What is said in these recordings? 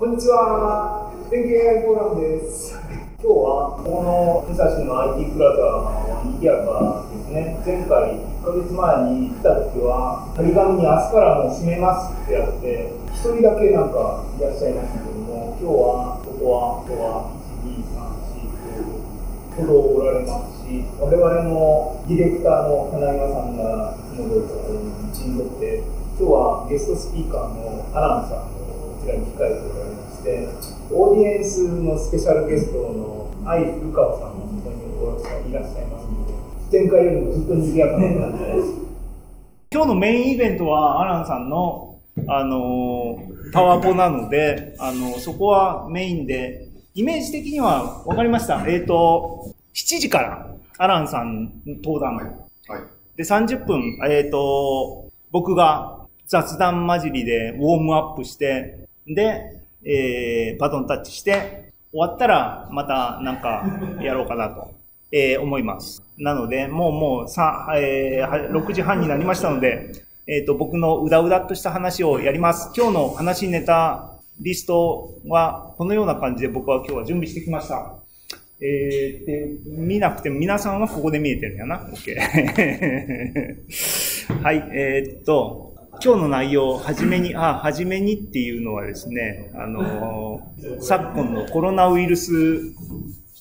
こんにちは。電気 AI フォーラムです。今日は、この武蔵の IT プラザの賑やかですね。前回、1ヶ月前に来た時は、張り紙に明日からもう閉めますってやって、一人だけなんかいらっしゃいましたけども、今日は、ここは、今日は、1、2、3、4、5、ほどおられますし、我々のディレクターの花山さんがいつも通りここに陣取って、今日はゲストスピーカーのアランさんをこちらに控えておられまして、オーディエンスのスペシャルゲストの愛古川さんもここにいらっしゃいますので、前回よりもずっと賑やかな感じです。今日のメインイベントはアランさんの、あのーパワポなので、あのそこはメインで、イメージ的には分かりました。えっ、と、7時からアランさん登壇。はい。で、30分、えっ、と、僕が雑談混じりでウォームアップして、で、えーバトンタッチして、終わったらまたなんかやろうかなと、えー思います。なので、もうもうさ、えー6時半になりましたので、えっ、と、僕のうだうだっとした話をやります。今日の話ネタリストはこのような感じで僕は今日は準備してきました。えー、で、見なくても皆さんはここで見えてるんやな。OK。はい、えーっと、今日の内容、はじめに、あ、はじめにっていうのはですね、あの昨今のコロナウイルス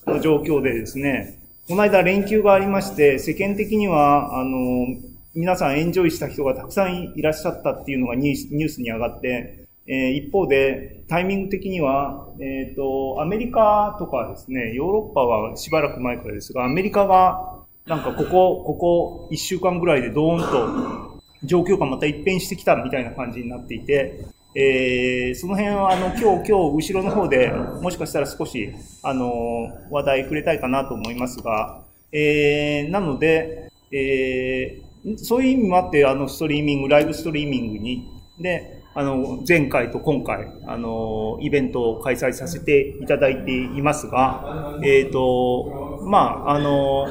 の状況でですね、この間連休がありまして、世間的には、あの皆さんエンジョイした人がたくさんいらっしゃったっていうのがニュースに上がって、えー一方で、タイミング的には、えっ、と、アメリカとかですね、ヨーロッパはしばらく前からですが、アメリカが、なんかここ、ここ1週間ぐらいでドーンと状況がまた一変してきたみたいな感じになっていて、えーその辺は、あの、今日、今日、後ろの方でもしかしたら少し、あの、話題触れたいかなと思いますが、えーなので、えーそういう意味もあって、あの、ストリーミング、ライブストリーミングに、で、あの、前回と今回、あの、イベントを開催させていただいていますが、えっ、と、まあ、あの、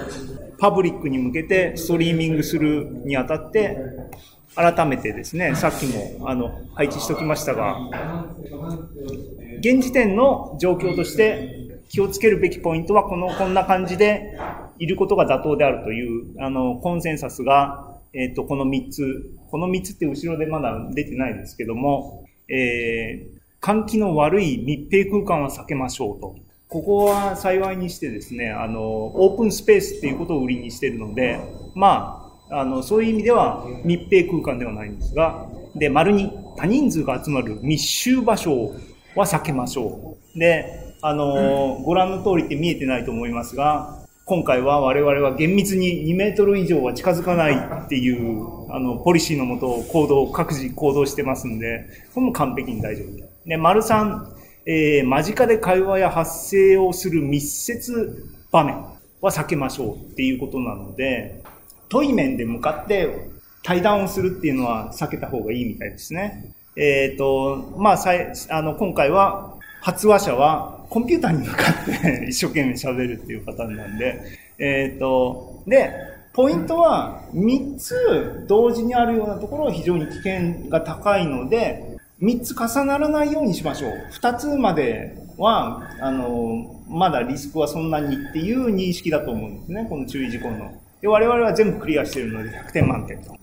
パブリックに向けてストリーミングするにあたって、改めてですね、さっきも、あの、配置しておきましたが、現時点の状況として気をつけるべきポイントはこのこんな感じでいることが妥当であるというあのコンセンサスが、えっとこの3つこの3つって後ろでまだ出てないですけども、えー換気の悪い密閉空間は避けましょうと。ここは幸いにしてですね、あの、オープンスペースっていうことを売りにしてるので、まあ、あの、そういう意味では密閉空間ではないんですが、で、丸に多人数が集まる密集場所は避けましょう。で、あの、ご覧の通りって見えてないと思いますが、今回は我々は厳密に2メートル以上は近づかないっていう、あの、ポリシーのもと行動、各自行動してますんで、これも完璧に大丈夫で。で、丸3、えー間近で会話や発声をする密接場面は避けましょうっていうことなので、対面で向かって対談をするっていうのは避けた方がいいみたいですね。えっ、と、まあ、さいあの、今回は発話者はコンピューターに向かって一生懸命喋るっていうパターンなんで、えっ、と、で、ポイントは3つ同時にあるようなところは非常に危険が高いので、3つ重ならないようにしましょう。2つまでは、あの、まだリスクはそんなにっていう認識だと思うんですね、この注意事項の。で、我々は全部クリアしてるので100点満点と。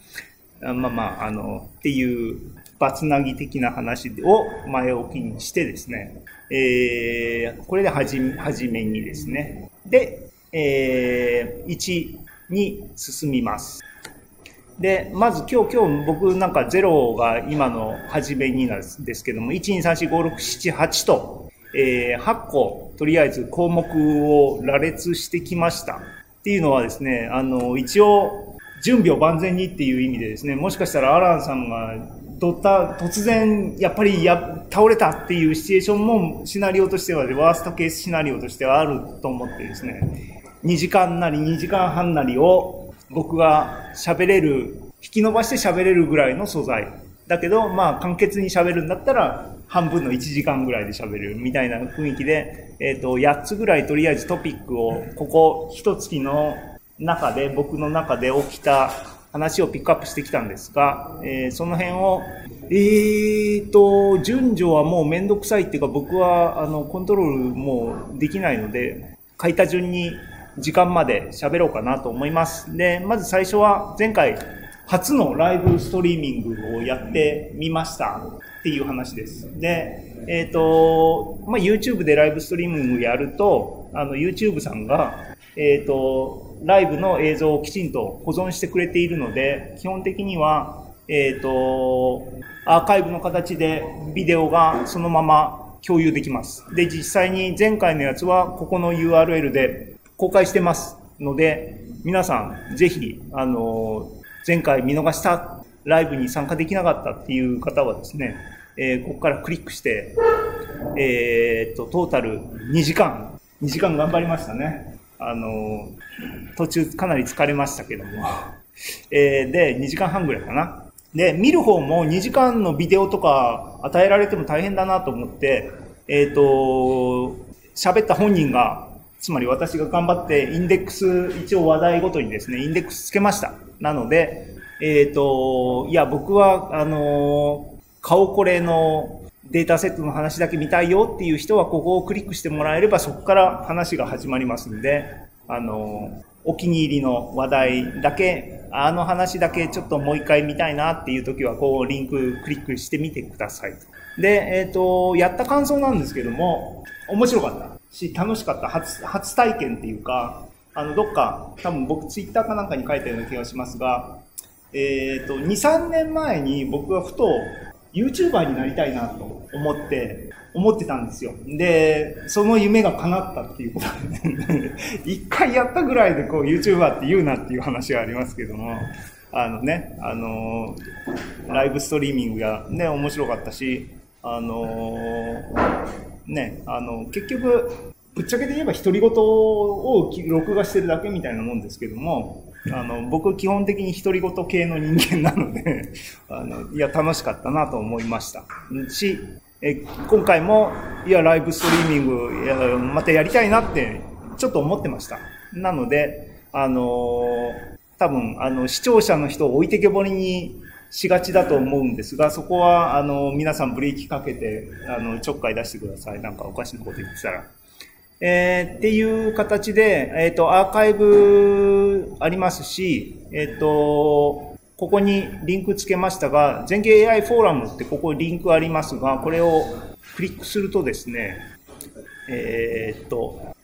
まあまあ、あの、っていう、バツナギ的な話を前置きにしてですね、えー、これではじめ、はじめにですね。で、えー、1に進みます。で、まず今日、今日僕なんか0が今の始めになんですけども、1、2、3、4、5、6、7、8と、えー、8個、とりあえず項目を羅列してきました。っていうのはですね、あの、一応、準備を万全にっていう意味でですね、もしかしたらアランさんがどった、突然、やっぱりや、倒れたっていうシチュエーションもシナリオとしては、ワーストケースシナリオとしてはあると思ってですね、2時間なり2時間半なりを僕が喋れる、引き伸ばして喋れるぐらいの素材。だけど、まあ、簡潔に喋るんだったら、半分の1時間ぐらいで喋るみたいな雰囲気で、えっ、と、8つぐらいとりあえずトピックを、ここ、一月の中で、僕の中で起きた、話をピックアップしてきたんですが、えーその辺を、えーと、順序はもうめんどくさいっていうか、僕はあのコントロールもうできないので、書いた順に時間まで喋ろうかなと思います。で、まず最初は前回初のライブストリーミングをやってみましたっていう話です。で、えっ、と、まあ、YouTube でライブストリーミングやると、あの YouTube さんが、えっ、と、ライブの映像をきちんと保存してくれているので、基本的には、えっ、と、アーカイブの形でビデオがそのまま共有できます。で、実際に前回のやつはここの URL で公開してますので、皆さんぜひ、あの、前回見逃したライブに参加できなかったっていう方はですね、えーここからクリックして、えーっと、トータル2時間、2時間頑張りましたね。あの、途中かなり疲れましたけども。えーで、2時間半ぐらいかな。で、見る方も2時間のビデオとか与えられても大変だなと思って、えーっと、喋った本人が、つまり私が頑張ってインデックス、一応話題ごとにですね、インデックスつけました。なので、えっ、と、いや、僕は、あの顔これのデータセットの話だけ見たいよっていう人は、ここをクリックしてもらえれば、そこから話が始まりますんで、あのお気に入りの話題だけ、あの話だけちょっともう一回見たいなっていう時は、こう、リンククリックしてみてくださいと。で、えっ、と、やった感想なんですけども、面白かったし、楽しかった。初、初体験っていうか、あの、どっか、多分僕ツイッターかなんかに書いたような気がしますが、えっ、と、2、3年前に僕はふと YouTuber になりたいなと思って、思ってたんですよ。で、その夢が叶ったっていうことで、一回やったぐらいでこう YouTuber って言うなっていう話はありますけども、あのね、あのライブストリーミングがね、面白かったし、あのね、あの、結局、ぶっちゃけて言えば独り言を録画してるだけみたいなもんですけども、あの、僕基本的に独り言系の人間なので、あの、いや、楽しかったなと思いました。し、え今回も、いや、ライブストリーミング、いや、またやりたいなって、ちょっと思ってました。なので、あの多分、あの、視聴者の人を置いてけぼりにしがちだと思うんですが、そこは、あの、皆さんブレーキかけて、あの、ちょっかい出してください。なんかおかしなこと言ってたら。えーっていう形で、えっ、と、アーカイブありますし、えっ、と、ここにリンクつけましたが、全景 AI フォーラムってここリンクありますが、これをクリックするとですね、えっと、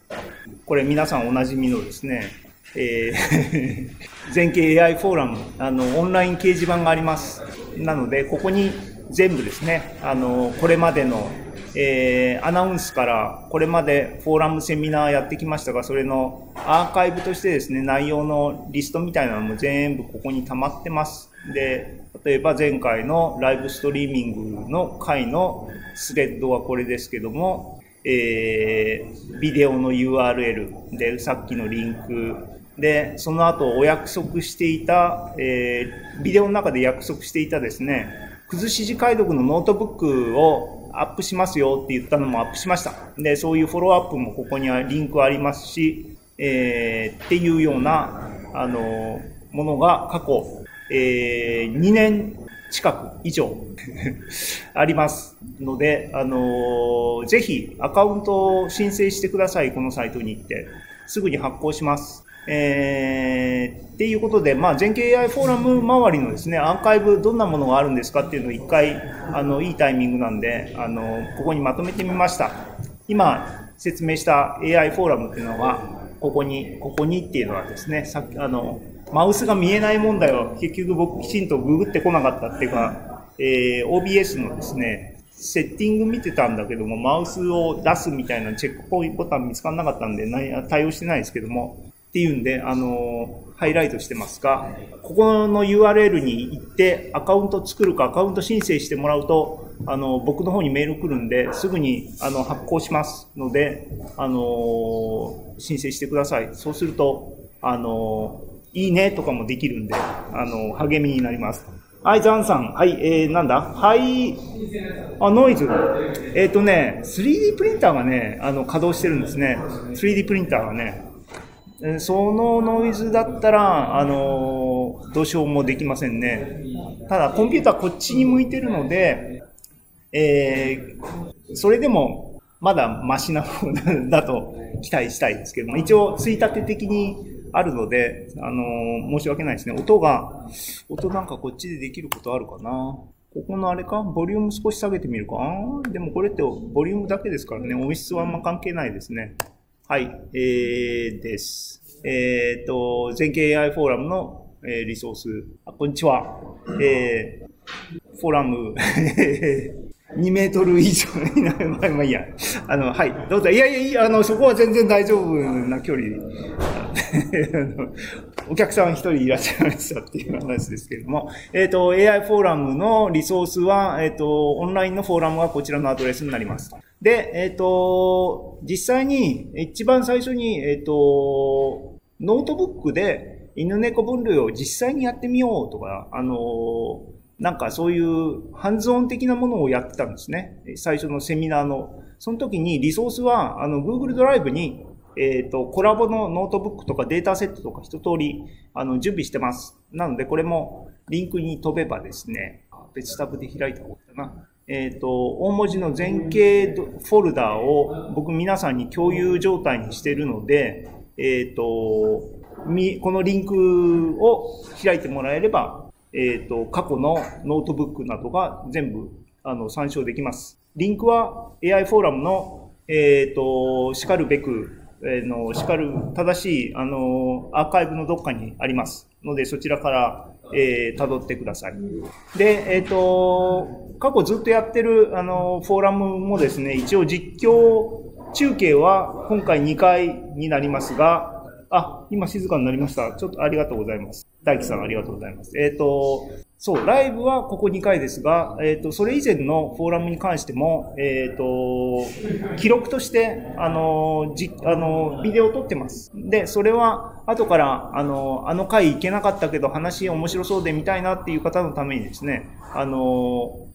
これ皆さんおなじみのですね、えー 全景 AI フォーラム、あの、オンライン掲示板があります。なので、ここに全部ですね、あの、これまでの、えーアナウンスから、これまでフォーラムセミナーやってきましたが、それのアーカイブとしてですね、内容のリストみたいなのも全部ここに溜まってます。で、例えば前回のライブストリーミングの回のスレッドはこれですけども、えービデオの URL で、さっきのリンクで、その後お約束していた、えービデオの中で約束していたですね、崩し字解読のノートブックをアップしますよって言ったのもアップしました。で、そういうフォローアップもここにはリンクありますし、えーっていうような、あの、ものが過去、えー2年近く以上 ありますので、あのーぜひアカウントを申請してください、このサイトに行って。すぐに発行します。えーっていうことで、まあ、全景 AI フォーラム周りのですね、アーカイブどんなものがあるんですかっていうのを一回、あの、いいタイミングなんで、あの、ここにまとめてみました。今、説明した AI フォーラムっていうのは、ここに、ここにっていうのはですね、さっき、あの、マウスが見えない問題は結局僕きちんとググってこなかったっていうか、えー OBS のですね、セッティング見てたんだけども、マウスを出すみたいなチェックポイントボタン見つからなかったんで、対応してないですけども、っていうんで、あのハイライトしてますが、ここの URL に行ってアカウント作るかアカウント申請してもらうと、あの、僕の方にメール来るんで、すぐにあの発行しますので、あの申請してください。そうすると、あのいいねとかもできるんで、あの励みになります。はい、ザンさん。はい、えー、なんだ？はい、あ、ノイズ。えっ、とね、3D プリンターがね、あの、稼働してるんですね。3D プリンターがね。そのノイズだったら、あのどうしようもできませんね。ただ、コンピューターこっちに向いてるので、えー、それでも、まだマシな方だと期待したいですけども、一応、ついたて的にあるので、あの、申し訳ないですね。音が、音なんかこっちでできることあるかな。ここのあれか？ボリューム少し下げてみるか？でもこれってボリュームだけですからね、音質はあんま関係ないですね。はい、えー、です。えっ、ー、と、全景 AI フォーラムの、えー、リソース。あ、こんにちは。えー、フォーラム、2メートル以上になる。まあ、まあいいや。あの、はい、どうぞ。いやいや、あの、そこは全然大丈夫な距離。お客さん一人いらっしゃいましたっていう話ですけれども、えっ、ー、と、AI フォーラムのリソースは、えっ、ー、と、オンラインのフォーラムはこちらのアドレスになります。で、えっ、ー、と、実際に、一番最初に、えっ、と、ノートブックで犬猫分類を実際にやってみようとか、あの、なんかそういうハンズオン的なものをやってたんですね。最初のセミナーの。その時にリソースは、あの、Google ドライブにえっ、ー、と、 Colab のノートブックとかデータセットとか一通り、あの、準備してます。なので、これもリンクに飛べばですね、別タブで開いた方がいいかな。えっ、ー、と、大文字の ZENKEI フォルダーを僕皆さんに共有状態にしてるので、えっ、ー、と、このリンクを開いてもらえれば、えっ、と、過去のノートブックなどが全部あの参照できます。リンクは AI フォーラムの、えっ、と、しかるべくえの、しかる正しい、あの、アーカイブのどっかにありますので、そちらから、えー、辿ってください。で、えっ、ー、と、過去ずっとやってる、あの、フォーラムもですね、一応実況中継は今回2回になりますが、あ、今静かになりました。ちょっとありがとうございます。大輝さんありがとうございます。えっ、ー、と、そう、ライブはここ2回ですが、えっ、ー、と、それ以前のフォーラムに関しても、えっ、ー、と、記録として、あの、じ、あの、ビデオを撮ってます。で、それは、後から、あの、あの回行けなかったけど、話面白そうで見たいなっていう方のためにですね、あの、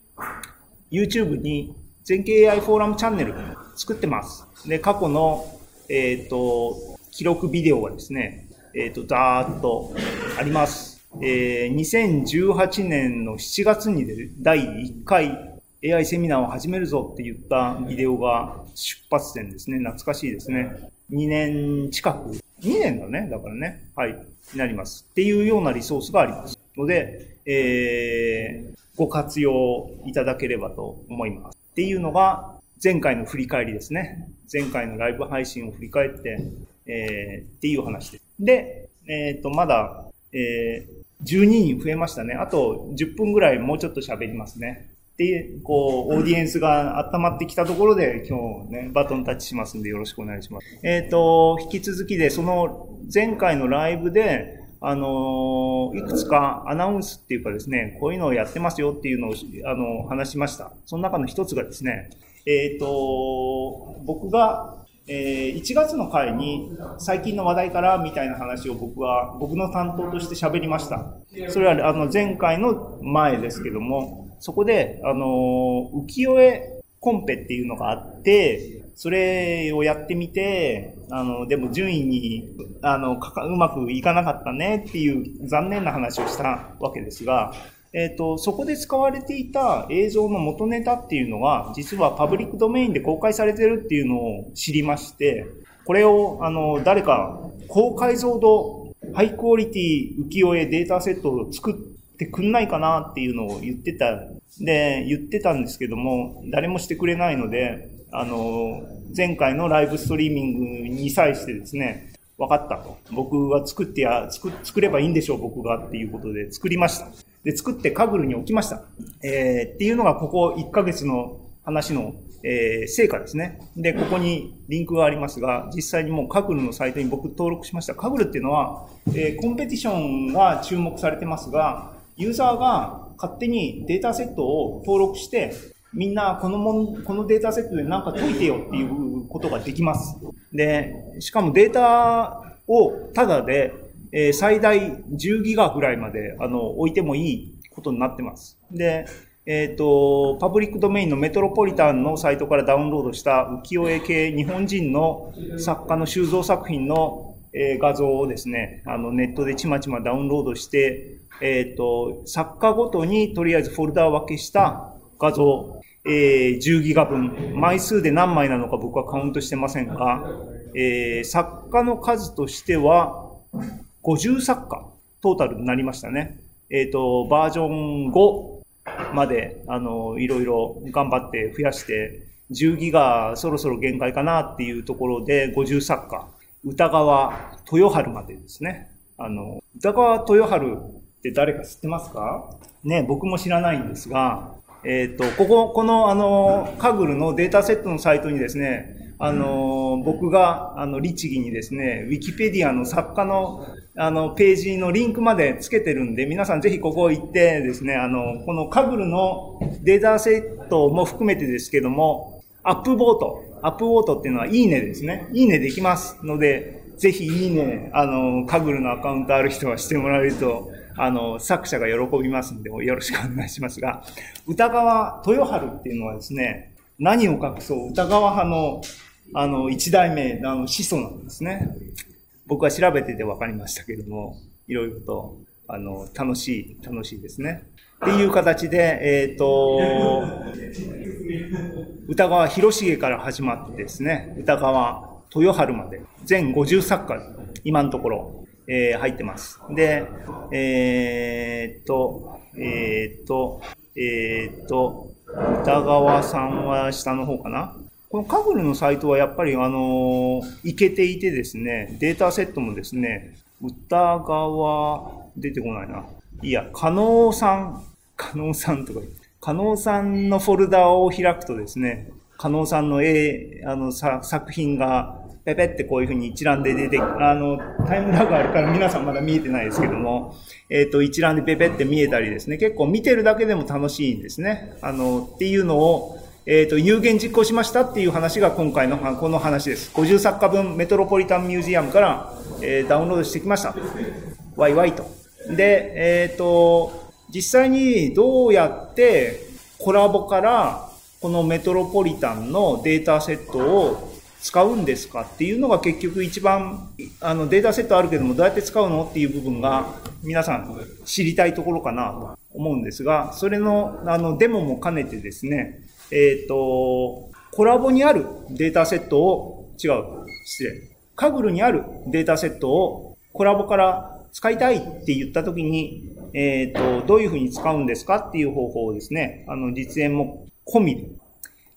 YouTube に全景 AI フォーラムチャンネル作ってます。で、過去の、えっ、と、記録ビデオがですね、えっ、と、ざーっとあります。えー、2018年の7月に出る第1回 AI セミナーを始めるぞって言ったビデオが出発点ですね。懐かしいですね。2年近く。2年だね。だからね。はい。になります。っていうようなリソースがありますので、えー、ご活用いただければと思います。っていうのが前回の振り返りですね。前回のライブ配信を振り返って、えー、っていう話です。で、えっ、ー、と、まだ、えー、12人増えましたね。あと10分ぐらいもうちょっと喋りますね。で、こう、オーディエンスが温まってきたところで、今日ね、バトンタッチしますんでよろしくお願いします。えっ、ー、と、引き続きで、その前回のライブで、あの、いくつかアナウンスっていうかですね、こういうのをやってますよっていうのを、あの、話しました。その中の一つがですね、えっ、ー、と、僕がえー、1月の回に最近の話題からみたいな話を僕は、僕の担当として喋りました。それはあの前回の前ですけども、そこで、あの、浮世絵コンペっていうのがあって、それをやってみて、あの、でも順位に、あの、うまくいかなかったねっていう残念な話をしたわけですが、えっ、と、そこで使われていた映像の元ネタっていうのが、実はパブリックドメインで公開されてるっていうのを知りまして、これを、あの、誰か、高解像度、ハイクオリティ浮世絵データセットを作ってくんないかなっていうのを言ってた、で、言ってたんですけども、誰もしてくれないので、あの、前回のライブストリーミングに際してですね、分かったと。僕が作ってや、作、作ればいいんでしょう、僕がっていうことで作りました。で、作ってカグルに置きました。えー、っていうのがここ1ヶ月の話の、えー、成果ですね。で、ここにリンクがありますが、実際にもうカグルのサイトに僕登録しました。カグルっていうのは、えー、コンペティションが注目されてますが、ユーザーが勝手にデータセットを登録して、みんなこのもん、このデータセットでなんか解いてよっていうことができます。で、しかもデータをただでえー、最大10ギガぐらいまで、あの、置いてもいいことになってます。で、えっ、ー、と、パブリックドメインのメトロポリタンのサイトからダウンロードした浮世絵系日本人の作家の収蔵作品の、えー画像をですね、あのネットでちまちまダウンロードして、えっ、と、作家ごとにとりあえずフォルダ分けした画像、えー10ギガ分、枚数で何枚なのか僕はカウントしてませんが、えー作家の数としては50作家トータルになりましたね。えっ、と、バージョン5まで、あの、いろいろ頑張って増やして、10ギガそろそろ限界かなっていうところで50作家、歌川豊春までですね。あの、歌川豊春って誰か知ってますか？ね、僕も知らないんですが、えっ、と、ここ、この、あの、カグルのデータセットのサイトにですね、あの、僕が、あの、律儀にですね、ウィキペディアの作家の、あの、ページのリンクまでつけてるんで、皆さんぜひここ行ってですね、あの、このカグルのデータセットも含めてですけども、アップボート、アップボートっていうのは、いいねですね。いいねできますので、ぜひいいね、あの、カグルのアカウントある人はしてもらえると、あの、作者が喜びますんで、よろしくお願いしますが、歌川豊春っていうのはですね、何を隠そう、歌川派の、あの、一代目、あの、始祖なんですね。僕は調べてて分かりましたけども、いろいろと、あの、楽しい、楽しいですね。っていう形で、えっ、と、歌川広重から始まってですね、歌川豊春まで、全50作家、今のところ、えー入ってます。で、えーっと、えっと、えっと、歌川さんは下の方かな？このカグルのサイトはやっぱりあのいけていてですね、データセットもですね、歌川、出てこないな。いや、加納さん、加納さんとか言って、加納さんのフォルダを開くとですね、加納さんの絵、あの、作品が、ペペってこういうふうに一覧で出て、あの、タイムラグあるから皆さんまだ見えてないですけども、えっ、と、一覧でペペって見えたりですね、結構見てるだけでも楽しいんですね。あの、っていうのを、えっ、と、有言実行しましたっていう話が今回のこの話です。50作家分メトロポリタンミュージアムから、えーダウンロードしてきました。ワイワイと。で、えっ、と、実際にどうやってコラボからこのメトロポリタンのデータセットを使うんですかっていうのが結局一番あのデータセットあるけどもどうやって使うのっていう部分が皆さん知りたいところかなと思うんですが、それのあのデモも兼ねてですね、えっ、と、 Colab にあるデータセットを、違う、失礼。 Kaggle にあるデータセットを Colab から使いたいって言ったときに、えっ、と、どういうふうに使うんですかっていう方法をですね、あの、実演も込みで、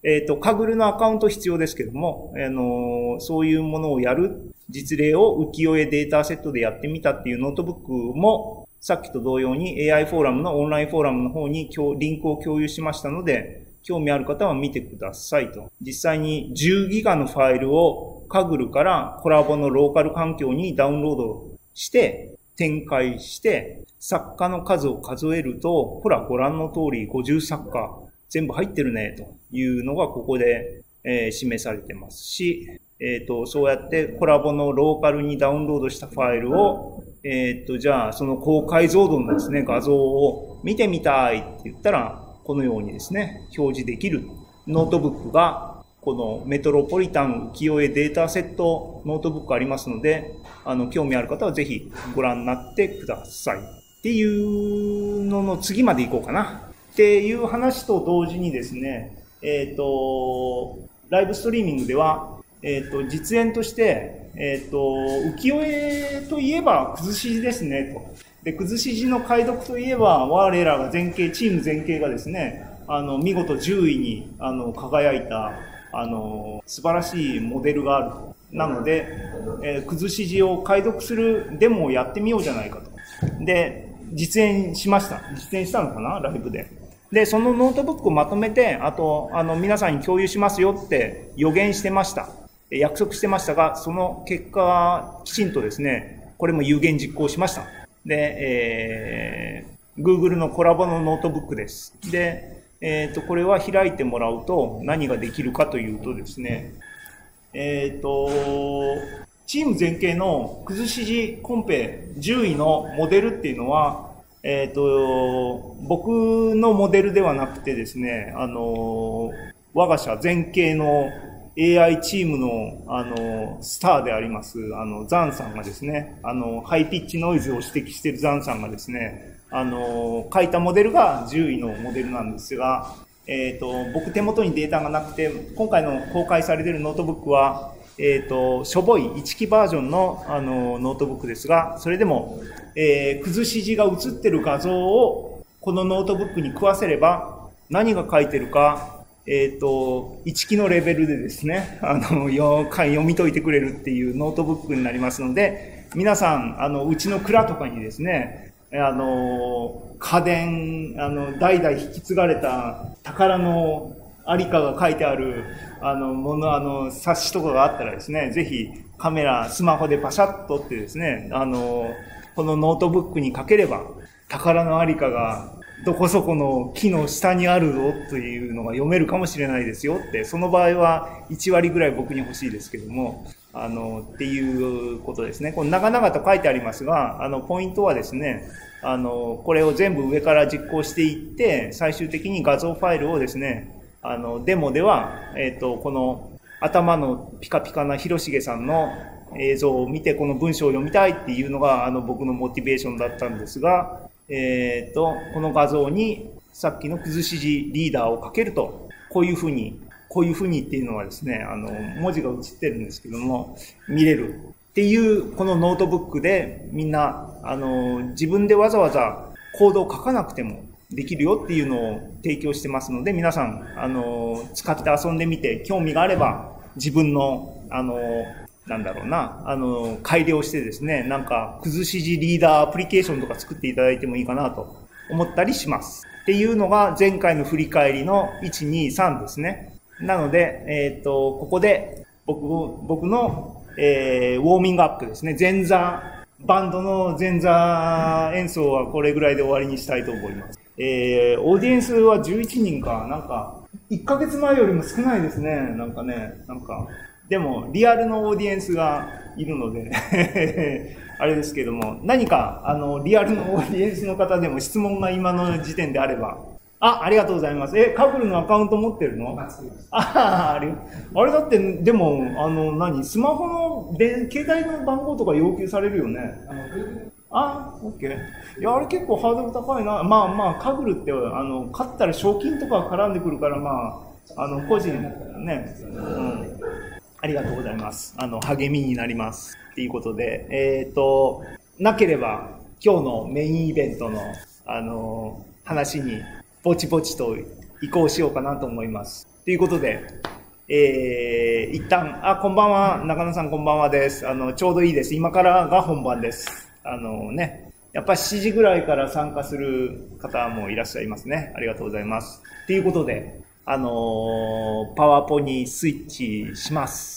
えっ、と、 Kaggle のアカウント必要ですけども、あの、そういうものをやる実例を浮世絵データセットでやってみたっていうノートブックも、さっきと同様に AI フォーラムのオンラインフォーラムの方にリンクを共有しましたので、興味ある方は見てくださいと。実際に10ギガのファイルをカグルからコラボのローカル環境にダウンロードして、展開して、作家の数を数えると、ほらご覧の通り50作家全部入ってるね、というのがここで、え示されてますし、えっ、と、そうやってコラボのローカルにダウンロードしたファイルを、えっ、と、じゃあその高解像度のですね、画像を見てみたいって言ったら、このようにですね、表示できるノートブックが、このメトロポリタン浮世絵データセットノートブックありますので、あの、興味ある方はぜひご覧になってください。っていうのの次まで行こうかな。っていう話と同時にですね、えっ、と、ライブストリーミングでは、えっ、と、実演として、えっ、と、浮世絵といえば崩し字ですね、と。で、崩し字の解読といえば、我らが ZENKEI、チーム ZENKEI がですね、あの、見事10位に、あの、輝いた、あの、素晴らしいモデルがあると。なので、えー崩し字を解読するデモをやってみようじゃないかと。で、実演しました。実演したのかなライブで。で、そのノートブックをまとめて、あと、あの、皆さんに共有しますよって予言してました。約束してましたが、その結果きちんとですね、これも有言実行しました。で、えー、Google のコラボのノートブックです。で、えっ、と、これは開いてもらうと何ができるかというとですね、えっ、と、チーム全景の崩し字コンペ10位のモデルっていうのは、えっ、と、僕のモデルではなくてですね、あの、我が社全景の AI チームの、あの、スターであります、あの、ザンさんがですね、あの、ハイピッチノイズを指摘しているザンさんがですね、あの、書いたモデルが10位のモデルなんですが、えっ、と、僕手元にデータがなくて、今回の公開されているノートブックは、えっ、と、しょぼい1期バージョンのあのノートブックですが、それでも、えー、崩し字が写ってる画像をこのノートブックに食わせれば、何が書いてるか、えっ、と、1期のレベルでですね、あの、読み解いてくれるっていうノートブックになりますので、皆さん、あの、うちの蔵とかにですね、あの、家伝、あの、代々引き継がれた宝のありかが書いてある、あの、もの、あの、冊子とかがあったらですね、ぜひカメラ、スマホでパシャッとってですね、あの、このノートブックにかければ、宝のありかがどこそこの木の下にあるぞというのが読めるかもしれないですよって、その場合は1割ぐらい僕に欲しいですけども、あの、っていうことですね。この長々と書いてありますが、あの、ポイントはですね、あの、これを全部上から実行していって、最終的に画像ファイルをですね、あの、デモでは、えっ、ー、と、この頭のピカピカな広重さんの映像を見て、この文章を読みたいっていうのが、あの、僕のモチベーションだったんですが、えっ、ー、と、この画像にさっきの崩し字リーダーをかけると、こういうふうに、こういうふうにっていうのはですね、あの、文字が映ってるんですけども、見れるっていう、このノートブックでみんな、あの、自分でわざわざコードを書かなくてもできるよっていうのを提供してますので、皆さん、あの、使って遊んでみて、興味があれば、自分の、あの、なんだろうな、あの、改良してですね、なんか、崩し字リーダーアプリケーションとか作っていただいてもいいかなと思ったりします。っていうのが前回の振り返りの1、2、3ですね。なので、えっ、ー、と、ここで僕、僕の、えー、ウォーミングアップですね。前座、バンドの前座演奏はこれぐらいで終わりにしたいと思います。えー、オーディエンスは11人か、なんか、1ヶ月前よりも少ないですね。なんかね、なんか、でも、リアルのオーディエンスがいるので あれですけども、何か、あの、リアルのオーディエンスの方でも質問が今の時点であれば、あ、ありがとうございます。え、カブルのアカウント持ってるの？ああれ、あれだって、でも、あの、何スマホので、携帯の番号とか要求されるよね？あ、オッケー。いや、あれ結構ハードル高いな。まあまあ、カブルって、あの、勝ったら賞金とか絡んでくるから、まあ、あの、個人ね、うん。ありがとうございます。あの、励みになります。っていうことで、えっ、ー、と、なければ、今日のメインイベントの、あの、話に、ぼちぼちと移行しようかなと思います。ということで、えー、一旦、あ、こんばんは、中野さんこんばんはです。あの、ちょうどいいです。今からが本番です。あのね、やっぱ7時ぐらいから参加する方もいらっしゃいますね。ありがとうございます。ということで、あの、パワポにスイッチします。